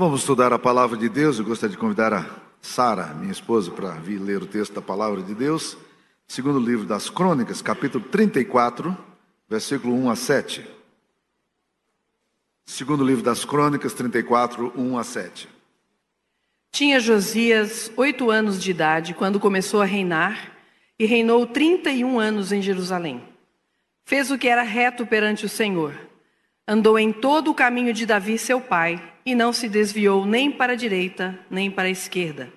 Vamos estudar a palavra de Deus. Eu gostaria de convidar a Sara, minha esposa, para vir ler o texto da palavra de Deus. Segundo livro das Crônicas, capítulo 34, versículo 1 a 7. Segundo livro das Crônicas, 34, 1 a 7. Tinha Josias oito anos de idade quando começou a reinar e reinou trinta e um anos em Jerusalém. Fez o que era reto perante o Senhor. Andou em todo o caminho de Davi, seu pai, e não se desviou nem para a direita, nem para a esquerda.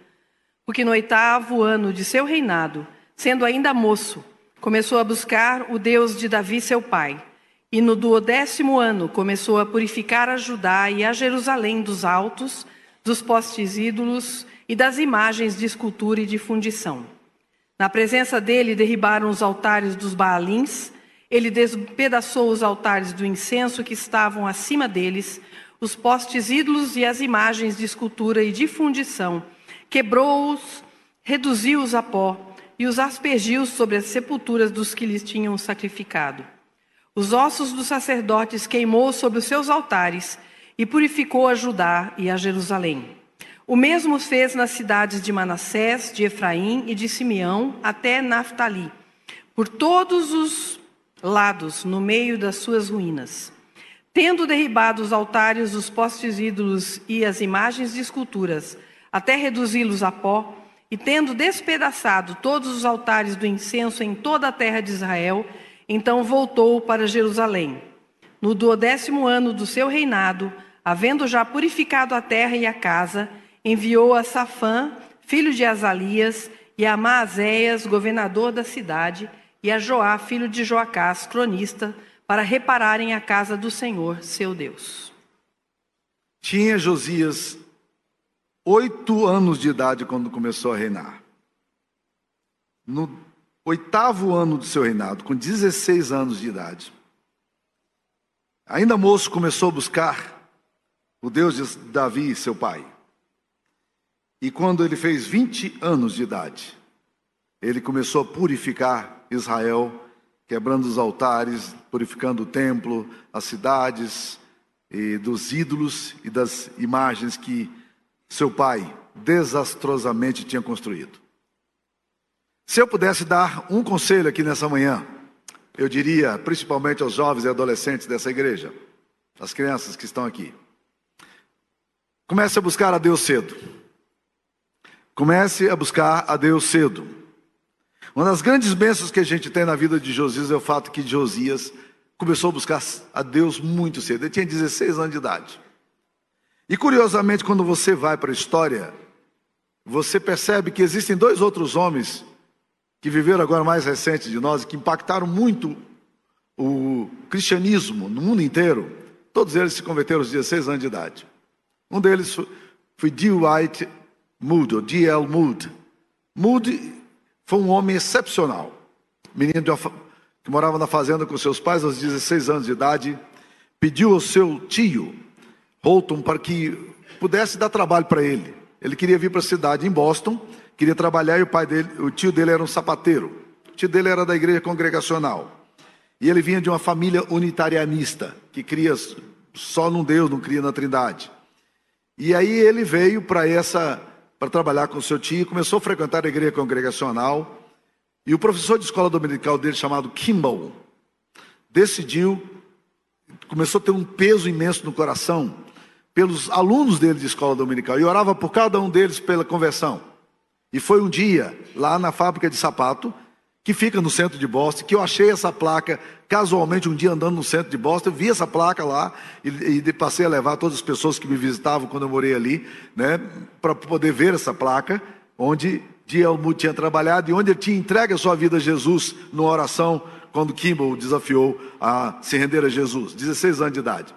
Porque no oitavo ano de seu reinado, sendo ainda moço, começou a buscar o Deus de Davi, seu pai. E no duodécimo ano começou a purificar a Judá e a Jerusalém dos altos, dos postes ídolos e das imagens de escultura e de fundição. Na presença dele derribaram os altares dos Baalins, ele despedaçou os altares do incenso que estavam acima deles, os postes ídolos e as imagens de escultura e de fundição, quebrou-os, reduziu-os a pó e os aspergiu sobre as sepulturas dos que lhes tinham sacrificado. Os ossos dos sacerdotes queimou sobre os seus altares e purificou a Judá e a Jerusalém. O mesmo fez nas cidades de Manassés, de Efraim e de Simeão, até Naphtali, por todos os lados, no meio das suas ruínas. Tendo derribado os altares, os postes ídolos e as imagens de esculturas, até reduzi-los a pó, e tendo despedaçado todos os altares do incenso em toda a terra de Israel, então voltou para Jerusalém. No duodécimo ano do seu reinado, havendo já purificado a terra e a casa, enviou a Safã, filho de Azalias, e a Maazéias, governador da cidade, e a Joá, filho de Joacás, cronista, para repararem a casa do Senhor, seu Deus. Tinha Josias oito anos de idade quando começou a reinar. No oitavo ano do seu reinado, com 16 anos de idade, ainda moço começou a buscar o Deus de Davi, seu pai. E quando ele fez 20 anos de idade, ele começou a purificar Israel quebrando os altares, purificando o templo, as cidades, dos ídolos e das imagens que seu pai desastrosamente tinha construído. Se eu pudesse dar um conselho aqui nessa manhã, eu diria, principalmente aos jovens e adolescentes dessa igreja, as crianças que estão aqui, comece a buscar a Deus cedo. Comece a buscar a Deus cedo. Uma das grandes bênçãos que a gente tem na vida de Josias é o fato que Josias começou a buscar a Deus muito cedo. Ele tinha 16 anos de idade. E curiosamente, quando você vai para a história, você percebe que existem dois outros homens que viveram agora mais recentes de nós e que impactaram muito o cristianismo no mundo inteiro. Todos eles se converteram aos 16 anos de idade. Um deles foi D. White Moody, ou D.L. Moody. Moody foi um homem excepcional. Menino que morava na fazenda com seus pais aos 16 anos de idade, pediu ao seu tio, Holton, para que pudesse dar trabalho para ele. Ele queria vir para a cidade, em Boston, queria trabalhar e o pai dele, o tio dele era um sapateiro. O tio dele era da igreja congregacional. E ele vinha de uma família unitarianista, que cria só num Deus, não cria na Trindade. E aí ele veio para essa para trabalhar com seu tio, começou a frequentar a igreja congregacional. E o professor de escola dominical dele, chamado Kimball, decidiu, começou a ter um peso imenso no coração pelos alunos dele de escola dominical e orava por cada um deles pela conversão. E foi um dia, lá na fábrica de sapato, que fica no centro de Boston, que eu achei essa placa casualmente um dia andando no centro de Boston, eu vi essa placa lá e, e passei a levar todas as pessoas que me visitavam quando eu morei ali, né, para poder ver essa placa, onde Dielmud tinha trabalhado e onde ele tinha entregue a sua vida a Jesus numa oração quando Kimball desafiou a se render a Jesus, 16 anos de idade.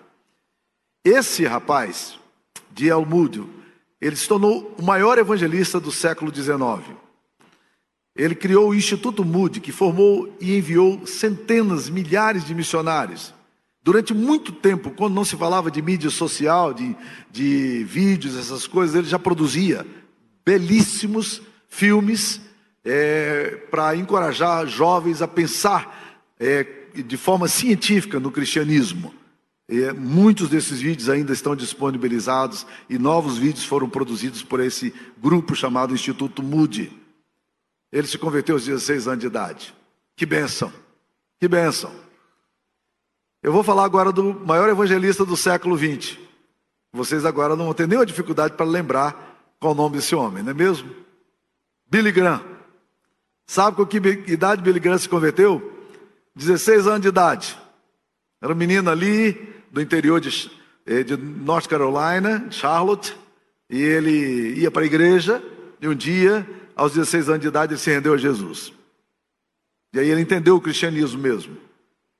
Esse rapaz, Dielmud, ele se tornou o maior evangelista do século 19. Ele criou o Instituto Moody, que formou e enviou centenas, milhares de missionários. Durante muito tempo, quando não se falava de mídia social, de, de vídeos, essas coisas, ele já produzia belíssimos filmes é, para encorajar jovens a pensar é, de forma científica no cristianismo. E muitos desses vídeos ainda estão disponibilizados e novos vídeos foram produzidos por esse grupo chamado Instituto Moody. Ele se converteu aos 16 anos de idade. Que bênção! Que bênção! Eu vou falar agora do maior evangelista do século XX. Vocês agora não vão ter nenhuma dificuldade para lembrar qual o nome desse homem, não é mesmo? Billy Graham. Sabe com que idade Billy Graham se converteu? 16 anos de idade. Era um menino ali do interior de, eh, de North Carolina, Charlotte, e ele ia para a igreja, e um dia, aos 16 anos de idade, ele se rendeu a Jesus. E aí ele entendeu o cristianismo mesmo.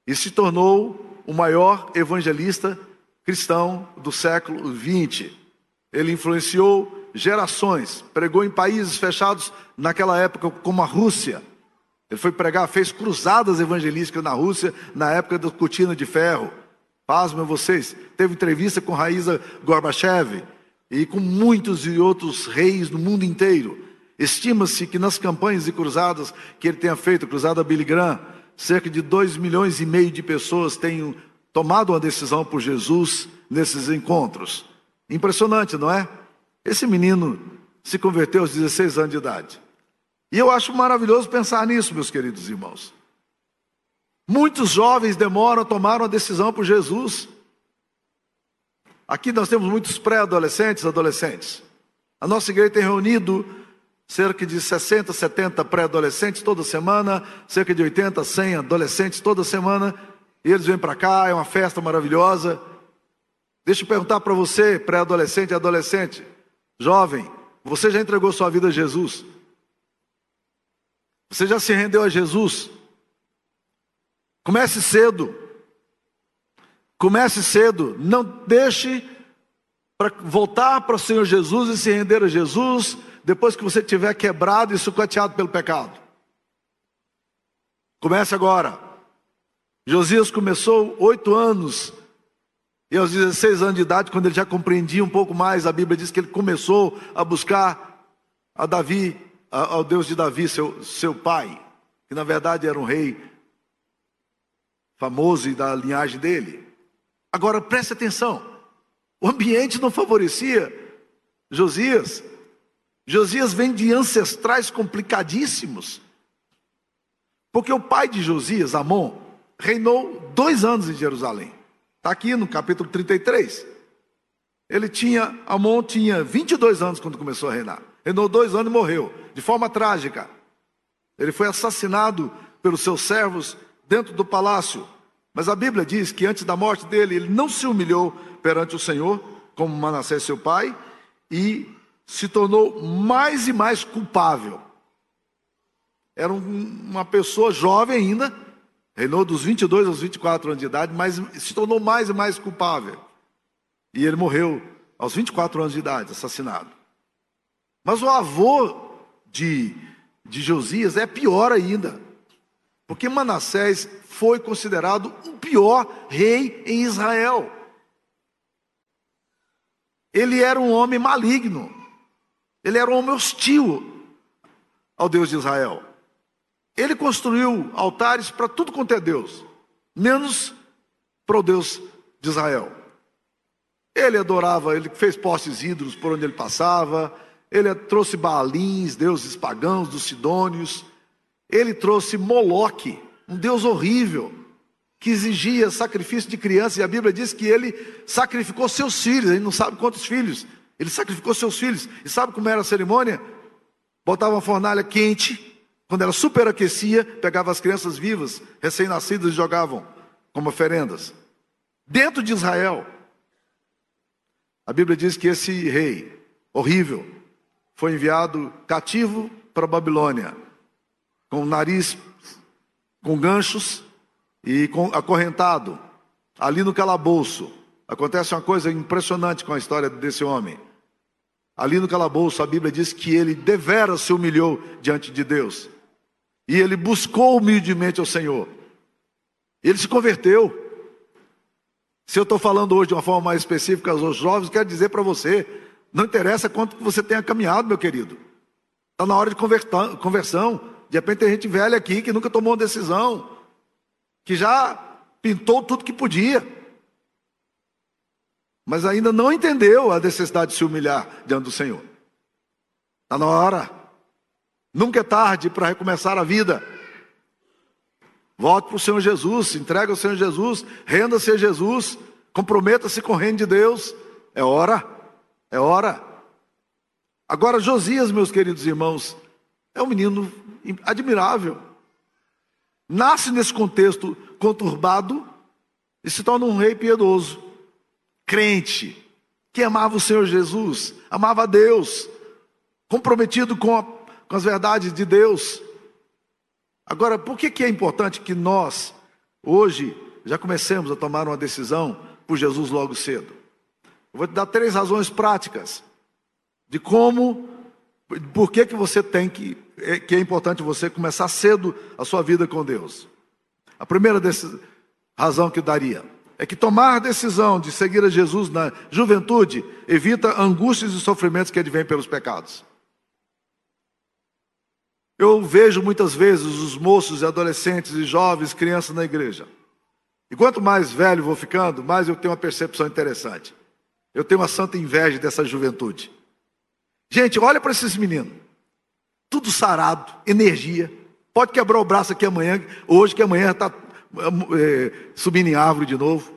E se tornou o maior evangelista cristão do século 20. Ele influenciou gerações, pregou em países fechados naquela época, como a Rússia. Ele foi pregar, fez cruzadas evangelísticas na Rússia, na época da cortina de ferro. Pasmem vocês, teve entrevista com Raíza Gorbachev e com muitos e outros reis do mundo inteiro. Estima-se que nas campanhas e cruzadas que ele tenha feito, cruzada Billy Graham, cerca de 2 milhões e meio de pessoas tenham tomado uma decisão por Jesus nesses encontros. Impressionante, não é? Esse menino se converteu aos 16 anos de idade. E eu acho maravilhoso pensar nisso, meus queridos irmãos. Muitos jovens demoram a tomar uma decisão por Jesus. Aqui nós temos muitos pré-adolescentes, adolescentes. A nossa igreja tem reunido cerca de 60, 70 pré-adolescentes toda semana, cerca de 80, 100 adolescentes toda semana. E eles vêm para cá, é uma festa maravilhosa. Deixa eu perguntar para você, pré-adolescente adolescente, jovem, você já entregou sua vida a Jesus? Você já se rendeu a Jesus? Comece cedo. Comece cedo. Não deixe para voltar para o Senhor Jesus e se render a Jesus depois que você tiver quebrado e sucateado pelo pecado. Comece agora. Josias começou oito anos e aos 16 anos de idade, quando ele já compreendia um pouco mais, a Bíblia diz que ele começou a buscar a Davi, ao Deus de Davi, seu, seu pai, que na verdade era um rei famoso e da linhagem dele. Agora preste atenção: o ambiente não favorecia Josias. Josias vem de ancestrais complicadíssimos. Porque o pai de Josias, Amon, reinou dois anos em Jerusalém. Está aqui no capítulo 33. Ele tinha, Amon tinha 22 anos quando começou a reinar. Reinou dois anos e morreu, de forma trágica. Ele foi assassinado pelos seus servos dentro do palácio. Mas a Bíblia diz que antes da morte dele, ele não se humilhou perante o Senhor, como Manassés, seu pai, e se tornou mais e mais culpável. Era um, uma pessoa jovem ainda, Reinou dos 22 aos 24 anos de idade, mas se tornou mais e mais culpável. E ele morreu aos 24 anos de idade, assassinado. Mas o avô de, de Josias é pior ainda. Porque Manassés foi considerado o pior rei em Israel. Ele era um homem maligno. Ele era um homem hostil ao Deus de Israel. Ele construiu altares para tudo quanto é Deus, menos para o Deus de Israel. Ele adorava, ele fez postes ídolos por onde ele passava, ele trouxe Baalins, deuses pagãos dos Sidônios, ele trouxe Moloque, um deus horrível, que exigia sacrifício de crianças, e a Bíblia diz que ele sacrificou seus filhos, a gente não sabe quantos filhos, ele sacrificou seus filhos, e sabe como era a cerimônia? Botava uma fornalha quente, quando ela superaquecia, pegava as crianças vivas, recém-nascidas, e jogavam como oferendas. Dentro de Israel, a Bíblia diz que esse rei horrível foi enviado cativo para a Babilônia, com o nariz com ganchos e acorrentado, ali no calabouço. Acontece uma coisa impressionante com a história desse homem. Ali no calabouço, a Bíblia diz que ele devera se humilhou diante de Deus. E ele buscou humildemente ao Senhor. Ele se converteu. Se eu estou falando hoje de uma forma mais específica aos jovens, quero dizer para você: não interessa quanto você tenha caminhado, meu querido. Está na hora de conversão. De repente tem gente velha aqui que nunca tomou uma decisão, que já pintou tudo que podia. Mas ainda não entendeu a necessidade de se humilhar diante do Senhor. Está na hora. Nunca é tarde para recomeçar a vida. Volte para o Senhor Jesus, entregue ao Senhor Jesus, renda-se a Jesus, comprometa-se com o reino de Deus. É hora, é hora. Agora, Josias, meus queridos irmãos, é um menino admirável. Nasce nesse contexto conturbado e se torna um rei piedoso, crente, que amava o Senhor Jesus, amava a Deus, comprometido com, a, com as verdades de Deus. Agora, por que, que é importante que nós, hoje, já comecemos a tomar uma decisão por Jesus logo cedo? Eu vou te dar três razões práticas de como, por que, que você tem que, é, que é importante você começar cedo a sua vida com Deus. A primeira razão que eu daria é que tomar a decisão de seguir a Jesus na juventude evita angústias e sofrimentos que advêm pelos pecados. Eu vejo muitas vezes os moços e adolescentes e jovens, crianças na igreja. E quanto mais velho vou ficando, mais eu tenho uma percepção interessante. Eu tenho uma santa inveja dessa juventude. Gente, olha para esses meninos. Tudo sarado, energia. Pode quebrar o braço aqui amanhã, hoje que amanhã está subindo em árvore de novo.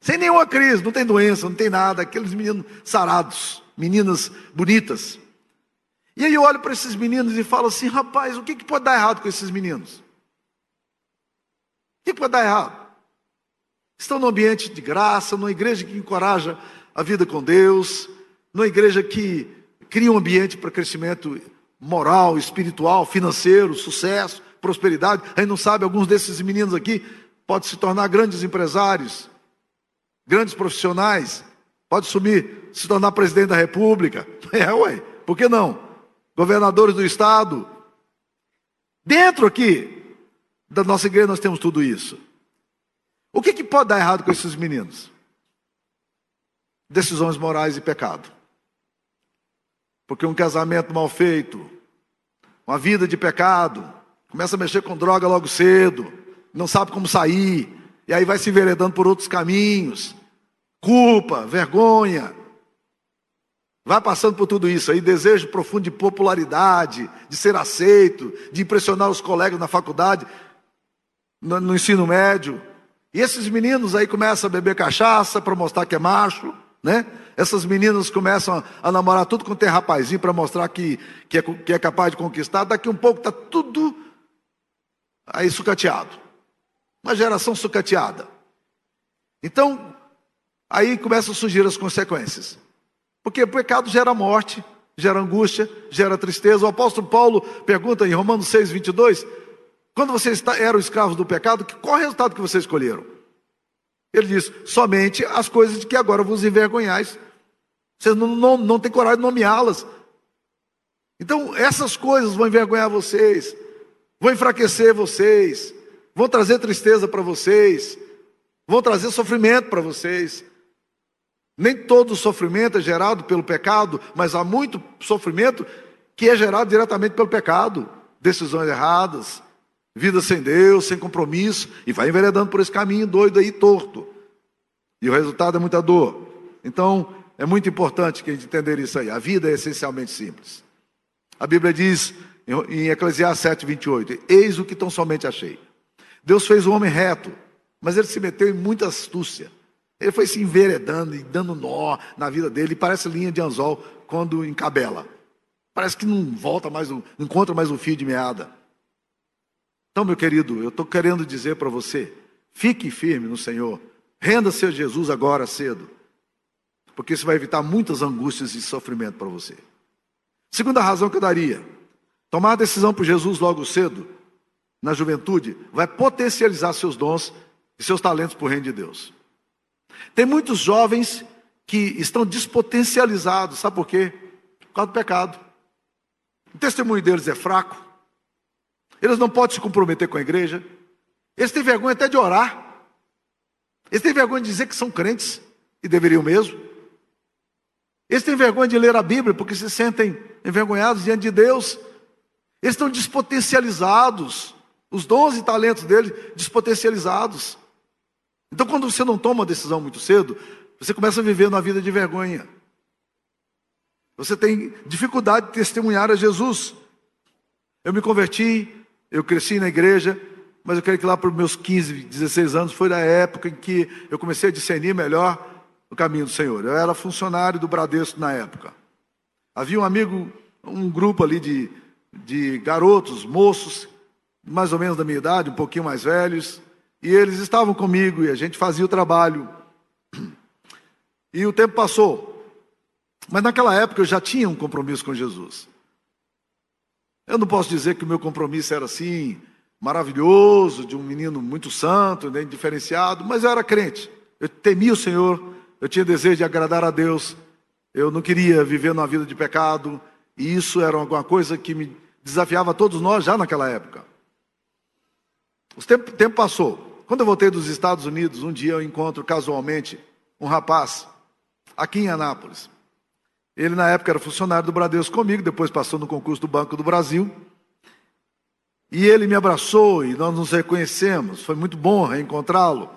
Sem nenhuma crise, não tem doença, não tem nada. Aqueles meninos sarados, meninas bonitas. E aí eu olho para esses meninos e falo assim: rapaz, o que, que pode dar errado com esses meninos? O que, que pode dar errado? Estão num ambiente de graça, numa igreja que encoraja a vida com Deus, numa igreja que cria um ambiente para crescimento moral, espiritual, financeiro, sucesso, prosperidade. A gente não sabe, alguns desses meninos aqui podem se tornar grandes empresários, grandes profissionais, pode sumir, se tornar presidente da república. É, ué, por que não? governadores do estado. Dentro aqui da nossa igreja nós temos tudo isso. O que, que pode dar errado com esses meninos? Decisões morais e pecado. Porque um casamento mal feito, uma vida de pecado, começa a mexer com droga logo cedo, não sabe como sair, e aí vai se enveredando por outros caminhos, culpa, vergonha, Vai passando por tudo isso aí, desejo profundo de popularidade, de ser aceito, de impressionar os colegas na faculdade, no, no ensino médio. E esses meninos aí começam a beber cachaça para mostrar que é macho, né? Essas meninas começam a, namorar tudo com tem rapazinho para mostrar que, que é, que é capaz de conquistar. Daqui um pouco está tudo aí sucateado. Uma geração sucateada. Então, aí começam a surgir as consequências. Porque o pecado gera morte, gera angústia, gera tristeza. O apóstolo Paulo pergunta em Romanos 6, 22, quando vocês eram escravos do pecado, qual o resultado que vocês escolheram? Ele diz, somente as coisas de que agora vos envergonhais. Vocês não, não, não têm coragem de nomeá-las. Então, essas coisas vão envergonhar vocês, vão enfraquecer vocês, vão trazer tristeza para vocês, vão trazer sofrimento para vocês. Nem todo sofrimento é gerado pelo pecado, mas há muito sofrimento que é gerado diretamente pelo pecado. Decisões erradas, vida sem Deus, sem compromisso, e vai enveredando por esse caminho doido aí, torto. E o resultado é muita dor. Então, é muito importante que a gente entender isso aí. A vida é essencialmente simples. A Bíblia diz em Eclesiastes 7, 28, eis o que tão somente achei. Deus fez o homem reto, mas ele se meteu em muita astúcia. Ele foi se enveredando e dando nó na vida dele, parece linha de anzol quando encabela. Parece que não volta mais, não encontra mais um fio de meada. Então, meu querido, eu estou querendo dizer para você: fique firme no Senhor, renda-se a Jesus agora cedo, porque isso vai evitar muitas angústias e sofrimento para você. Segunda razão que eu daria: tomar a decisão por Jesus logo cedo, na juventude, vai potencializar seus dons e seus talentos para o reino de Deus. Tem muitos jovens que estão despotencializados, sabe por quê? Por causa do pecado. O testemunho deles é fraco. Eles não podem se comprometer com a igreja. Eles têm vergonha até de orar. Eles têm vergonha de dizer que são crentes, e deveriam mesmo. Eles têm vergonha de ler a Bíblia porque se sentem envergonhados diante de Deus. Eles estão despotencializados. Os dons e talentos deles despotencializados. Então, quando você não toma uma decisão muito cedo, Você começa a viver uma vida de vergonha. Você tem dificuldade de testemunhar a Jesus. Eu me converti, eu cresci na igreja, mas eu creio que lá por meus 15, 16 anos foi a época em que eu comecei a discernir melhor o caminho do Senhor. Eu era funcionário do Bradesco na época. Havia um amigo, um grupo ali de, de garotos, moços, mais ou menos da minha idade, um pouquinho mais velhos, e eles estavam comigo e a gente fazia o trabalho. E o tempo passou. Mas naquela época eu já tinha um compromisso com Jesus. Eu não posso dizer que o meu compromisso era assim, maravilhoso, de um menino muito santo, nem diferenciado, mas eu era crente. Eu temia o Senhor, eu tinha desejo de agradar a Deus, eu não queria viver numa vida de pecado, e isso era alguma coisa que me desafiava a todos nós já naquela época. O tempo, tempo passou. Quando eu voltei dos Estados Unidos, um dia eu encontro casualmente um rapaz aqui em Anápolis. Ele, na época, era funcionário do Bradesco comigo, depois passou no concurso do Banco do Brasil. E ele me abraçou e nós nos reconhecemos. Foi muito bom reencontrá-lo.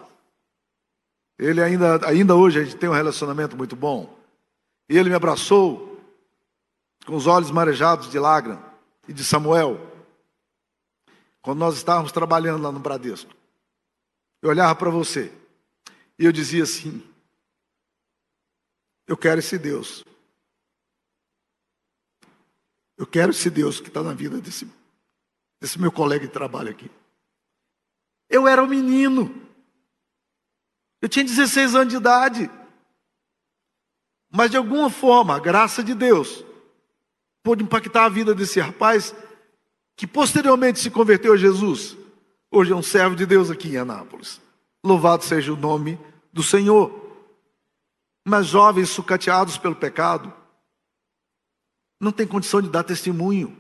Ele ainda, ainda hoje a gente tem um relacionamento muito bom. E ele me abraçou com os olhos marejados de lágrima e de Samuel. Quando nós estávamos trabalhando lá no Bradesco. Eu olhava para você e eu dizia assim: Eu quero esse Deus eu quero esse Deus que está na vida desse, desse meu colega de trabalho aqui. Eu era um menino. Eu tinha 16 anos de idade. Mas de alguma forma, a graça de Deus pôde impactar a vida desse rapaz que posteriormente se converteu a Jesus. Hoje é um servo de Deus aqui em Anápolis. Louvado seja o nome do Senhor. Mas jovens sucateados pelo pecado, não tem condição de dar testemunho.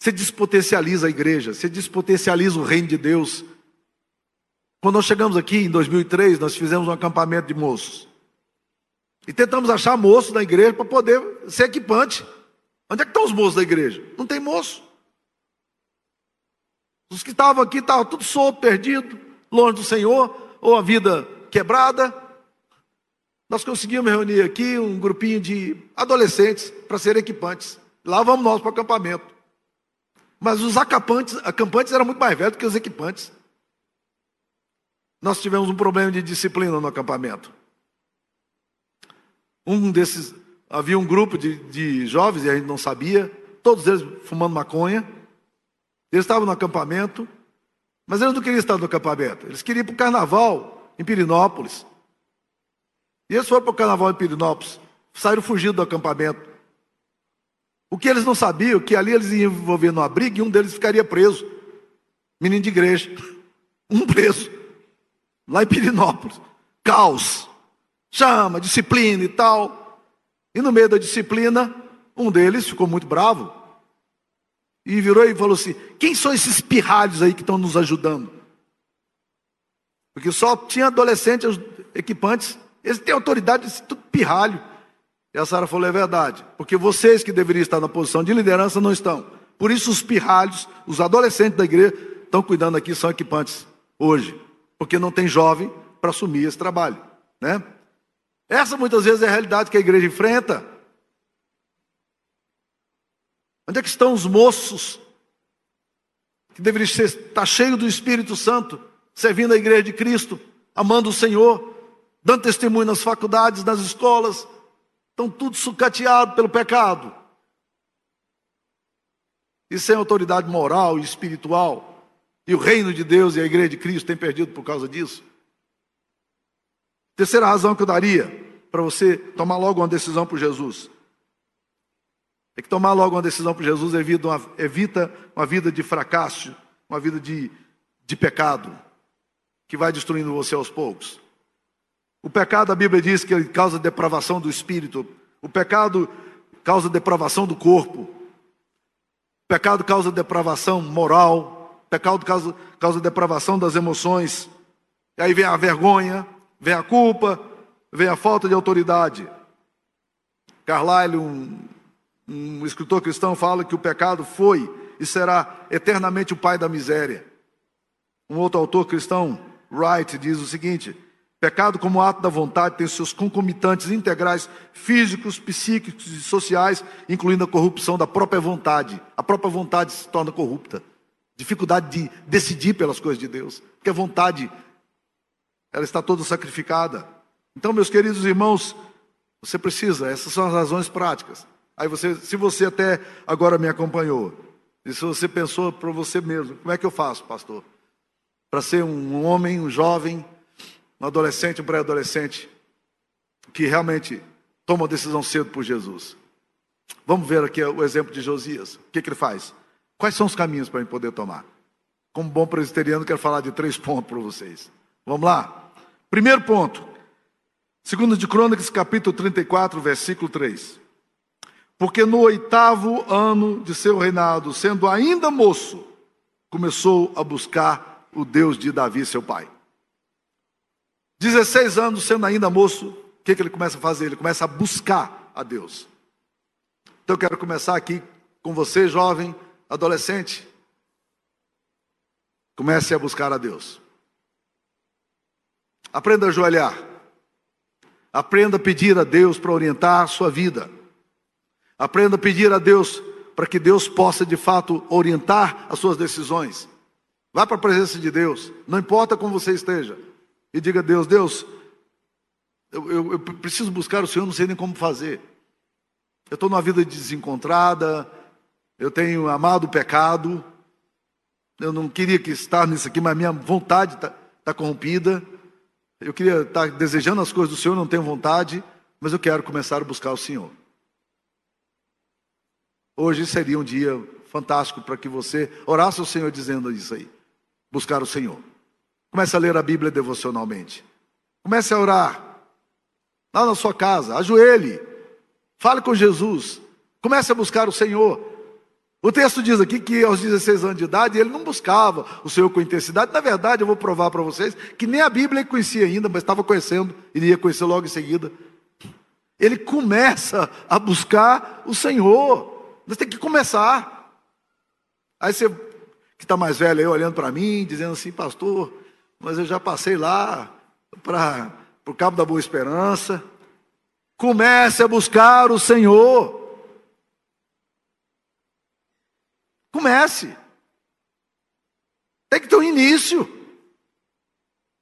Você despotencializa a igreja, você despotencializa o reino de Deus. Quando nós chegamos aqui em 2003, nós fizemos um acampamento de moços. E tentamos achar moços na igreja para poder ser equipante. Onde é que estão os moços da igreja? Não tem moço. Os que estavam aqui estavam tudo solto, perdido, longe do Senhor, ou a vida quebrada. Nós conseguimos reunir aqui um grupinho de adolescentes para serem equipantes. Lá vamos nós para o acampamento. Mas os acampantes, acampantes eram muito mais velhos do que os equipantes. Nós tivemos um problema de disciplina no acampamento. Um desses, havia um grupo de, de jovens, e a gente não sabia, todos eles fumando maconha. Eles estavam no acampamento, mas eles não queriam estar no acampamento. Eles queriam ir para o carnaval em Pirinópolis. E eles foram para o carnaval em Pirinópolis, saíram fugindo do acampamento. O que eles não sabiam, que ali eles iam envolver numa briga e um deles ficaria preso. Menino de igreja. Um preso. Lá em Pirinópolis. Caos. Chama, disciplina e tal. E no meio da disciplina, um deles ficou muito bravo. E virou e falou assim: Quem são esses pirralhos aí que estão nos ajudando? Porque só tinha adolescentes equipantes eles têm autoridade de tudo pirralho. E a Sara falou: é verdade, porque vocês que deveriam estar na posição de liderança não estão. Por isso, os pirralhos, os adolescentes da igreja, estão cuidando aqui, são equipantes hoje, porque não tem jovem para assumir esse trabalho. Né? Essa muitas vezes é a realidade que a igreja enfrenta. Onde é que estão os moços que deveriam estar cheios do Espírito Santo, servindo a igreja de Cristo, amando o Senhor, dando testemunho nas faculdades, nas escolas, estão tudo sucateado pelo pecado. E sem autoridade moral e espiritual. E o reino de Deus e a igreja de Cristo tem perdido por causa disso. Terceira razão que eu daria para você tomar logo uma decisão por Jesus. É que tomar logo uma decisão por Jesus evita uma, evita uma vida de fracasso, uma vida de, de pecado, que vai destruindo você aos poucos. O pecado, a Bíblia diz que ele causa depravação do espírito. O pecado causa depravação do corpo. O pecado causa depravação moral. O pecado causa, causa depravação das emoções. E aí vem a vergonha, vem a culpa, vem a falta de autoridade. Carlyle, um, um escritor cristão, fala que o pecado foi e será eternamente o pai da miséria. Um outro autor cristão, Wright, diz o seguinte: Pecado, como ato da vontade, tem seus concomitantes integrais físicos, psíquicos e sociais, incluindo a corrupção da própria vontade. A própria vontade se torna corrupta. Dificuldade de decidir pelas coisas de Deus. Porque a vontade, ela está toda sacrificada. Então, meus queridos irmãos, você precisa, essas são as razões práticas. Aí você, se você até agora me acompanhou, e se você pensou para você mesmo, como é que eu faço, pastor? Para ser um homem, um jovem, um adolescente, um pré-adolescente, que realmente toma uma decisão cedo por Jesus. Vamos ver aqui o exemplo de Josias. O que, que ele faz? Quais são os caminhos para ele poder tomar? Como bom presbiteriano, quero falar de três pontos para vocês. Vamos lá? Primeiro ponto. Segundo de Crônicas, capítulo 34, versículo 3. Porque no oitavo ano de seu reinado, sendo ainda moço, começou a buscar o Deus de Davi, seu pai. 16 anos, sendo ainda moço, o que, que ele começa a fazer? Ele começa a buscar a Deus. Então eu quero começar aqui com você, jovem, adolescente. Comece a buscar a Deus. Aprenda a ajoelhar. Aprenda a pedir a Deus para orientar a sua vida. Aprenda a pedir a Deus para que Deus possa de fato orientar as suas decisões. Vá para a presença de Deus, não importa como você esteja e diga a Deus: Deus, eu, eu, eu preciso buscar o Senhor, não sei nem como fazer. Eu estou numa vida desencontrada, eu tenho amado o pecado, eu não queria que estar nisso aqui, mas minha vontade está tá corrompida. Eu queria estar tá desejando as coisas do Senhor, não tenho vontade, mas eu quero começar a buscar o Senhor. Hoje seria um dia fantástico para que você orasse ao Senhor dizendo isso aí. Buscar o Senhor. Comece a ler a Bíblia devocionalmente. Comece a orar. Lá na sua casa, ajoelhe. Fale com Jesus. Comece a buscar o Senhor. O texto diz aqui que aos 16 anos de idade ele não buscava o Senhor com intensidade. Na verdade, eu vou provar para vocês que nem a Bíblia ele conhecia ainda, mas estava conhecendo, iria conhecer logo em seguida. Ele começa a buscar o Senhor. Nós temos que começar. Aí você que está mais velho aí olhando para mim, dizendo assim, pastor, mas eu já passei lá para o Cabo da Boa Esperança. Comece a buscar o Senhor. Comece. Tem que ter um início.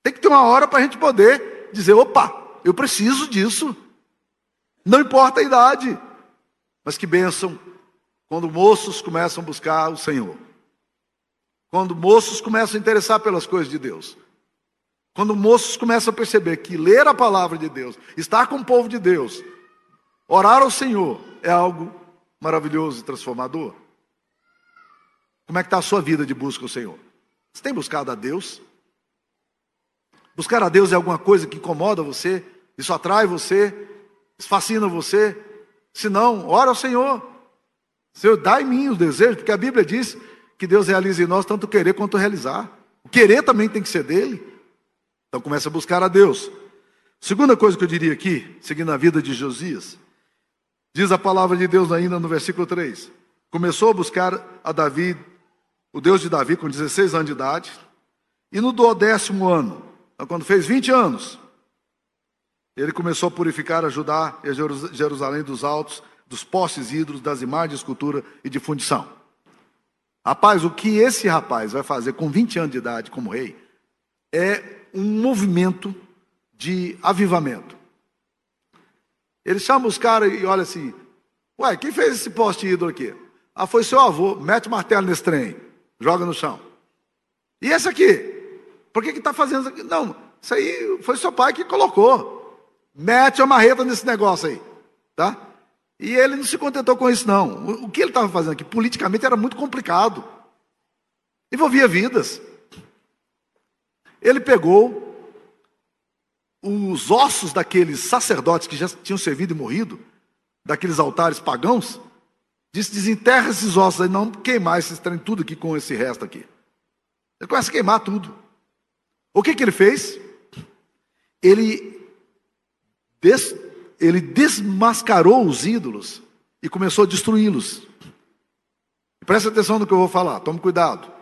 Tem que ter uma hora para a gente poder dizer: opa, eu preciso disso. Não importa a idade. Mas que bênção quando moços começam a buscar o Senhor. Quando moços começam a interessar pelas coisas de Deus. Quando moços começam a perceber que ler a palavra de Deus, estar com o povo de Deus, orar ao Senhor é algo maravilhoso e transformador. Como é que está a sua vida de busca ao Senhor? Você tem buscado a Deus? Buscar a Deus é alguma coisa que incomoda você? Isso atrai você? Isso fascina você? Se não, ora ao Senhor. Senhor, dá em mim os desejos, porque a Bíblia diz que Deus realiza em nós tanto querer quanto realizar. O querer também tem que ser dele. Então começa a buscar a Deus. Segunda coisa que eu diria aqui, seguindo a vida de Josias, diz a palavra de Deus ainda no versículo 3. Começou a buscar a Davi, o Deus de Davi, com 16 anos de idade, e no décimo ano, então, quando fez 20 anos, ele começou a purificar a Judá e Jerusalém dos altos, dos postes ídolos, das imagens de escultura e de fundição. Rapaz, o que esse rapaz vai fazer com 20 anos de idade como rei é um movimento de avivamento. Ele chama os caras e olha assim: Ué, quem fez esse poste ídolo aqui? Ah, foi seu avô. Mete o martelo nesse trem, joga no chão. E esse aqui? Por que está fazendo isso aqui? Não, isso aí foi seu pai que colocou. Mete a marreta nesse negócio aí, tá? E ele não se contentou com isso, não. O que ele estava fazendo aqui, politicamente, era muito complicado. Envolvia vidas. Ele pegou os ossos daqueles sacerdotes que já tinham servido e morrido, daqueles altares pagãos, disse: desenterra esses ossos aí, não queimar esses trem tudo aqui com esse resto aqui. Ele começa a queimar tudo. O que, que ele fez? Ele, des, ele desmascarou os ídolos e começou a destruí-los. Presta atenção no que eu vou falar, tome cuidado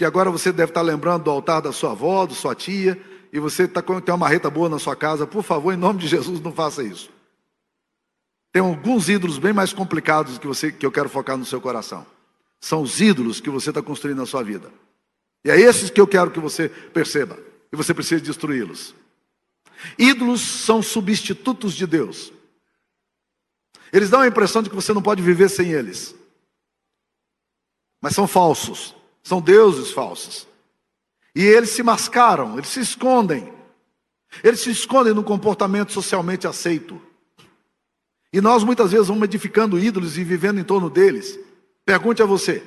que agora você deve estar lembrando do altar da sua avó, da sua tia, e você tá, tem uma marreta boa na sua casa, por favor, em nome de Jesus, não faça isso. Tem alguns ídolos bem mais complicados que, você, que eu quero focar no seu coração. São os ídolos que você está construindo na sua vida. E é esses que eu quero que você perceba. E você precisa destruí-los. Ídolos são substitutos de Deus. Eles dão a impressão de que você não pode viver sem eles. Mas são falsos. São deuses falsos. E eles se mascaram, eles se escondem. Eles se escondem no comportamento socialmente aceito. E nós muitas vezes vamos edificando ídolos e vivendo em torno deles. Pergunte a você: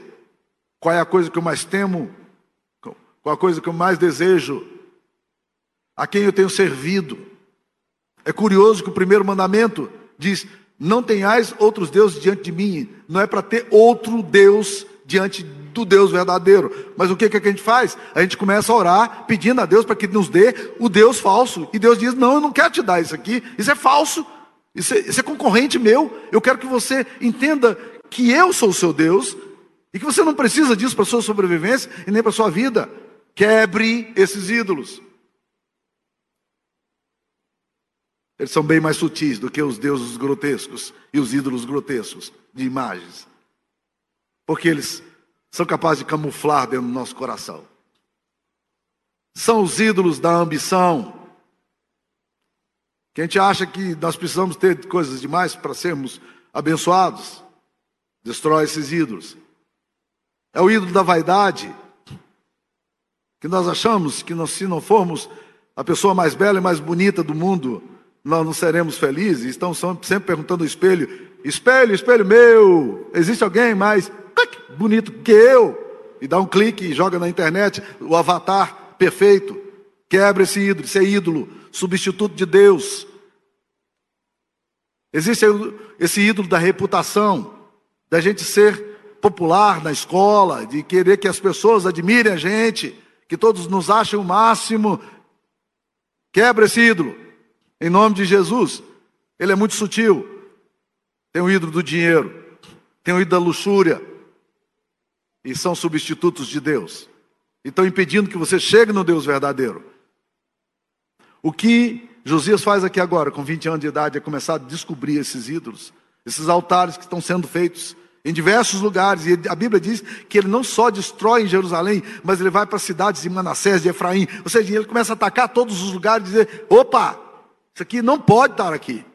qual é a coisa que eu mais temo? Qual a coisa que eu mais desejo? A quem eu tenho servido? É curioso que o primeiro mandamento diz: Não tenhais outros deuses diante de mim. Não é para ter outro Deus diante do Deus verdadeiro. Mas o que, que a gente faz? A gente começa a orar pedindo a Deus para que nos dê o Deus falso. E Deus diz: Não, eu não quero te dar isso aqui. Isso é falso. Isso é, isso é concorrente meu. Eu quero que você entenda que eu sou o seu Deus e que você não precisa disso para sua sobrevivência e nem para sua vida. Quebre esses ídolos. Eles são bem mais sutis do que os deuses grotescos e os ídolos grotescos de imagens. Porque eles são capazes de camuflar dentro do nosso coração. São os ídolos da ambição. Que a gente acha que nós precisamos ter coisas demais para sermos abençoados. Destrói esses ídolos. É o ídolo da vaidade. Que nós achamos que nós, se não formos a pessoa mais bela e mais bonita do mundo, nós não seremos felizes. Estão sempre perguntando ao espelho: espelho, espelho meu, existe alguém mais bonito que eu? E dá um clique e joga na internet o avatar perfeito. Quebra esse ídolo, esse é ídolo, substituto de Deus. Existe esse ídolo da reputação, da gente ser popular na escola, de querer que as pessoas admirem a gente, que todos nos achem o máximo. Quebra esse ídolo, em nome de Jesus. Ele é muito sutil. Tem o ídolo do dinheiro, tem o ídolo da luxúria, e são substitutos de Deus. E estão impedindo que você chegue no Deus verdadeiro. O que Josias faz aqui agora, com 20 anos de idade, é começar a descobrir esses ídolos, esses altares que estão sendo feitos em diversos lugares. E a Bíblia diz que ele não só destrói em Jerusalém, mas ele vai para as cidades de Manassés, de Efraim. Ou seja, ele começa a atacar todos os lugares e dizer: opa, isso aqui não pode estar aqui.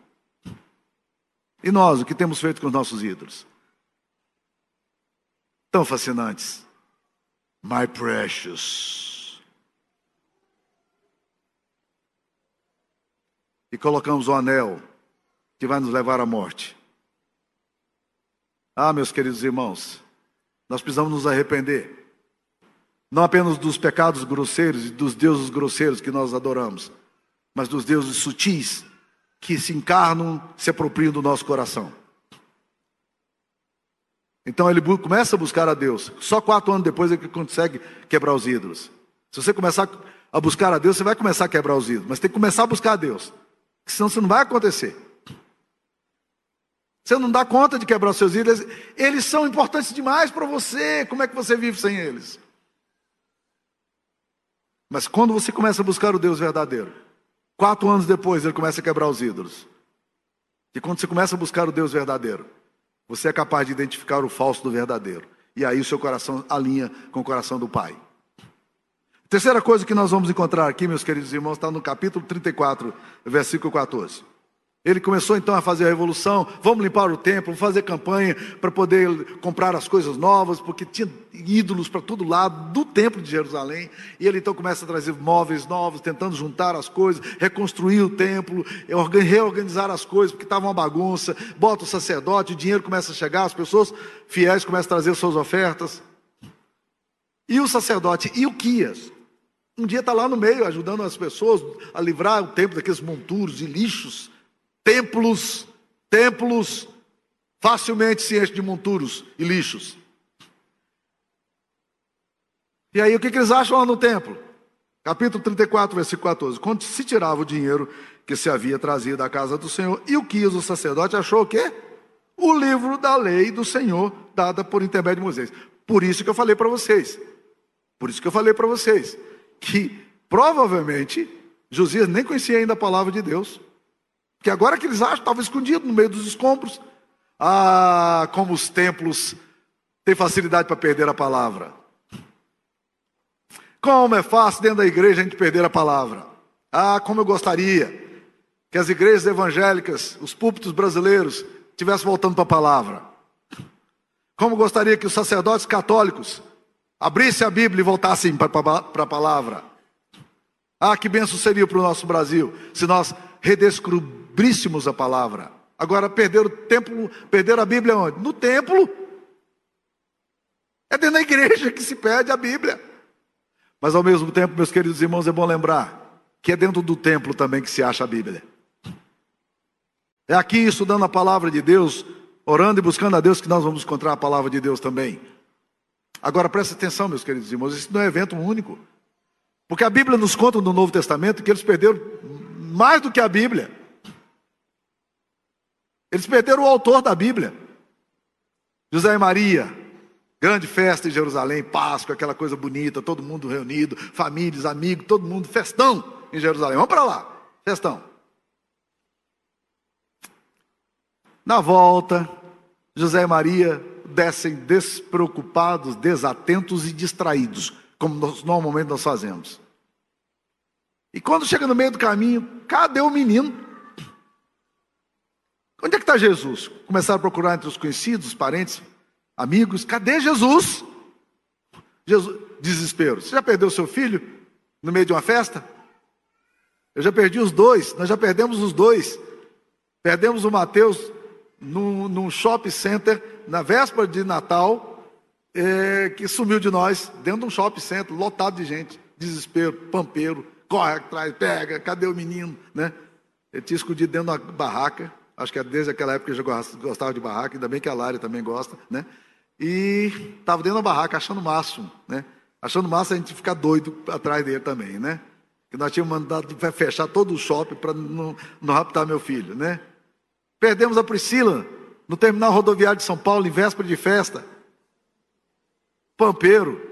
E nós, o que temos feito com os nossos ídolos? Tão fascinantes. My precious. E colocamos o anel que vai nos levar à morte. Ah, meus queridos irmãos, nós precisamos nos arrepender. Não apenas dos pecados grosseiros e dos deuses grosseiros que nós adoramos, mas dos deuses sutis que se encarnam, se apropriam do nosso coração. Então ele começa a buscar a Deus. Só quatro anos depois é que consegue quebrar os ídolos. Se você começar a buscar a Deus, você vai começar a quebrar os ídolos. Mas tem que começar a buscar a Deus. Senão isso não vai acontecer. Você não dá conta de quebrar os seus ídolos. Eles são importantes demais para você. Como é que você vive sem eles? Mas quando você começa a buscar o Deus verdadeiro, quatro anos depois ele começa a quebrar os ídolos. E quando você começa a buscar o Deus verdadeiro, você é capaz de identificar o falso do verdadeiro. E aí o seu coração alinha com o coração do Pai. Terceira coisa que nós vamos encontrar aqui, meus queridos irmãos, está no capítulo 34, versículo 14. Ele começou então a fazer a revolução, vamos limpar o templo, fazer campanha para poder comprar as coisas novas, porque tinha ídolos para todo lado do templo de Jerusalém. E ele então começa a trazer móveis novos, tentando juntar as coisas, reconstruir o templo, reorganizar as coisas, porque estava uma bagunça. Bota o sacerdote, o dinheiro começa a chegar, as pessoas fiéis começam a trazer suas ofertas. E o sacerdote Ilquias, um dia está lá no meio, ajudando as pessoas a livrar o templo daqueles monturos de lixos templos, templos facilmente se enchem de monturos e lixos. E aí o que, que eles acham lá no templo? Capítulo 34, versículo 14. Quando se tirava o dinheiro que se havia trazido da casa do Senhor, e o que o sacerdote achou o quê? O livro da lei do Senhor, dada por intermédio de Moisés. Por isso que eu falei para vocês. Por isso que eu falei para vocês. Que provavelmente Josias nem conhecia ainda a palavra de Deus. Que agora que eles acham, estava escondido no meio dos escombros. Ah, como os templos têm facilidade para perder a palavra. Como é fácil dentro da igreja a gente perder a palavra. Ah, como eu gostaria que as igrejas evangélicas, os púlpitos brasileiros, estivessem voltando para a palavra. Como gostaria que os sacerdotes católicos abrissem a Bíblia e voltassem para a palavra. Ah, que benção seria para o nosso Brasil se nós redescobríssemos a palavra. Agora, perder o templo, perder a Bíblia onde? No templo. É dentro da igreja que se perde a Bíblia. Mas ao mesmo tempo, meus queridos irmãos, é bom lembrar que é dentro do templo também que se acha a Bíblia. É aqui estudando a palavra de Deus, orando e buscando a Deus, que nós vamos encontrar a palavra de Deus também. Agora preste atenção, meus queridos irmãos, isso não é evento único. Porque a Bíblia nos conta no Novo Testamento que eles perderam mais do que a Bíblia. Eles perderam o autor da Bíblia. José e Maria, grande festa em Jerusalém, Páscoa, aquela coisa bonita, todo mundo reunido, famílias, amigos, todo mundo, festão em Jerusalém. Vamos para lá, festão. Na volta, José e Maria descem despreocupados, desatentos e distraídos como nós, normalmente nós fazemos. E quando chega no meio do caminho, cadê o menino? Onde é que está Jesus? Começaram a procurar entre os conhecidos, os parentes, amigos. Cadê Jesus? Jesus, desespero. Você já perdeu seu filho no meio de uma festa? Eu já perdi os dois. Nós já perdemos os dois. Perdemos o Mateus num, num shopping center na véspera de Natal é, que sumiu de nós, dentro de um shopping center, lotado de gente, desespero, pampeiro, corre atrás, pega, cadê o menino, né? Ele tinha escondido dentro da barraca, acho que desde aquela época já gostava de barraca, ainda bem que a Lari também gosta, né? E estava dentro da barraca, achando máximo, né? Achando o máximo a gente ficar doido atrás dele também, né? Que nós tínhamos mandado fechar todo o shopping para não, não raptar meu filho, né? Perdemos a Priscila no terminal rodoviário de São Paulo, em véspera de festa pampeiro.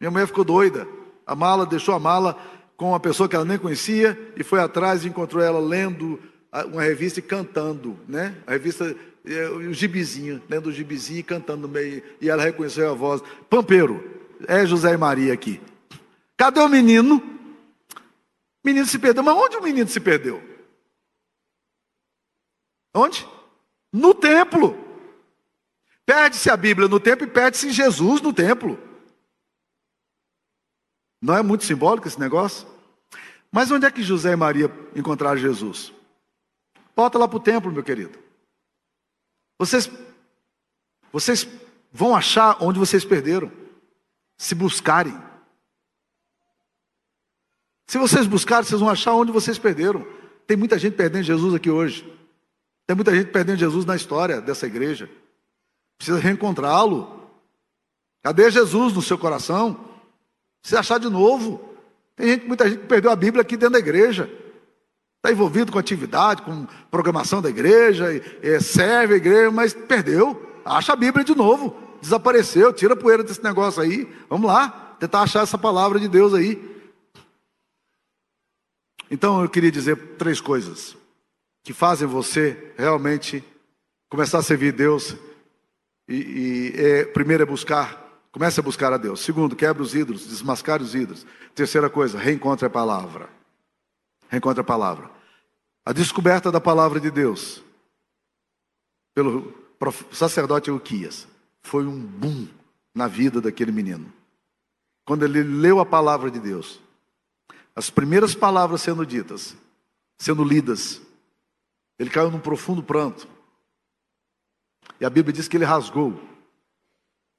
Minha mulher ficou doida. A mala, deixou a mala com uma pessoa que ela nem conhecia e foi atrás e encontrou ela lendo uma revista cantando, né? A revista, é, o gibizinho, lendo o gibizinho e cantando no meio. E ela reconheceu a voz. Pampeiro, é José e Maria aqui. Cadê o menino? O menino se perdeu. Mas onde o menino se perdeu? Onde? No templo. Perde-se a Bíblia no templo e perde-se Jesus no templo. Não é muito simbólico esse negócio? Mas onde é que José e Maria encontraram Jesus? Volta lá para o templo, meu querido. Vocês, vocês vão achar onde vocês perderam, se buscarem. Se vocês buscarem, vocês vão achar onde vocês perderam. Tem muita gente perdendo Jesus aqui hoje. Tem muita gente perdendo Jesus na história dessa igreja. Precisa reencontrá-lo. Cadê Jesus no seu coração? Precisa achar de novo. Tem gente, muita gente que perdeu a Bíblia aqui dentro da igreja. Está envolvido com atividade, com programação da igreja, serve a igreja, mas perdeu. Acha a Bíblia de novo. Desapareceu, tira a poeira desse negócio aí. Vamos lá, tentar achar essa palavra de Deus aí. Então eu queria dizer três coisas que fazem você realmente começar a servir Deus e, e é, primeiro é buscar, comece a buscar a Deus. Segundo, quebra os ídolos, desmascare os ídolos. Terceira coisa, reencontre a palavra. Reencontre a palavra. A descoberta da palavra de Deus pelo sacerdote Euquias foi um boom na vida daquele menino. Quando ele leu a palavra de Deus, as primeiras palavras sendo ditas, sendo lidas, ele caiu num profundo pranto. E a Bíblia diz que ele rasgou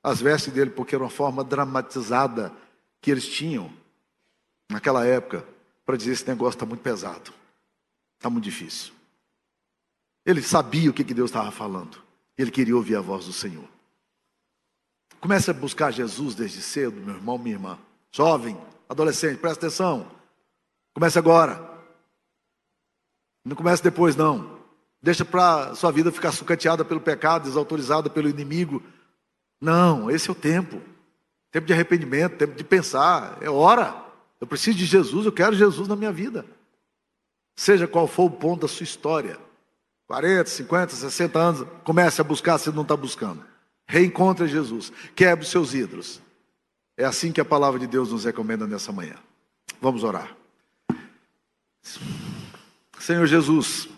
as vestes dele, porque era uma forma dramatizada que eles tinham naquela época para dizer: esse negócio está muito pesado, está muito difícil. Ele sabia o que, que Deus estava falando, ele queria ouvir a voz do Senhor. Comece a buscar Jesus desde cedo, meu irmão, minha irmã. Jovem, adolescente, presta atenção. Comece agora. Não comece depois, não. Deixa para sua vida ficar sucateada pelo pecado, desautorizada pelo inimigo. Não, esse é o tempo. Tempo de arrependimento, tempo de pensar. É hora. Eu preciso de Jesus, eu quero Jesus na minha vida. seja qual for o ponto da sua história. 40, 50, 60 anos, comece a buscar se não está buscando. Reencontre Jesus, quebre os seus ídolos. É assim que a palavra de Deus nos recomenda nessa manhã. Vamos orar. Senhor Jesus,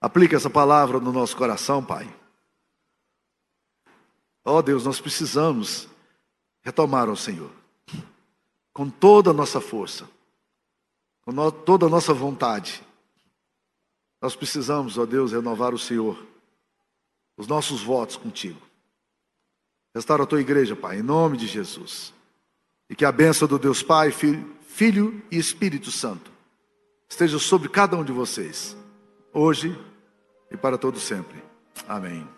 aplica essa palavra no nosso coração, Pai. Ó oh Deus, nós precisamos retomar ao Senhor com toda a nossa força, com toda a nossa vontade. Nós precisamos, ó Deus, renovar o Senhor, os nossos votos contigo. Restaura a tua igreja, Pai, em nome de Jesus. E que a bênção do Deus Pai, Filho, Filho e Espírito Santo esteja sobre cada um de vocês, hoje e para todo sempre. Amém.